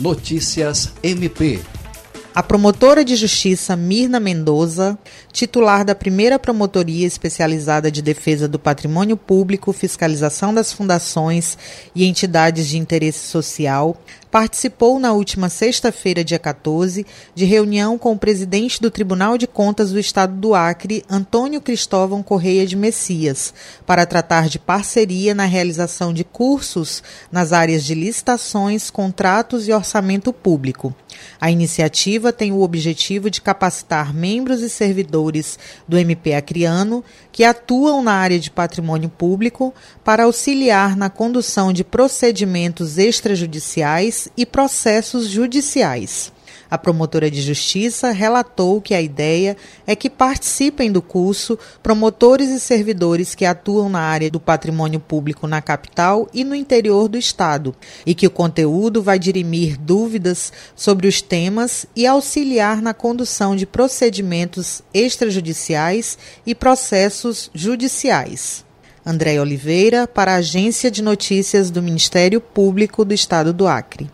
Notícias MP. A promotora de justiça Mirna Mendoza, titular da primeira promotoria especializada de defesa do patrimônio público, fiscalização das fundações e entidades de interesse social, participou na última sexta-feira, dia 14, de reunião com o presidente do Tribunal de Contas do Estado do Acre, Antônio Cristóvão Correia de Messias, para tratar de parceria na realização de cursos nas áreas de licitações, contratos e orçamento público. A iniciativa tem o objetivo de capacitar membros e servidores do MP Acreano que atuam na área de patrimônio público para auxiliar na condução de procedimentos extrajudiciais e processos judiciais. A promotora de justiça relatou que a ideia é que participem do curso promotores e servidores que atuam na área do patrimônio público na capital e no interior do estado, e que o conteúdo vai dirimir dúvidas sobre os temas e auxiliar na condução de procedimentos extrajudiciais e processos judiciais. André Oliveira, para a Agência de Notícias do Ministério Público do Estado do Acre.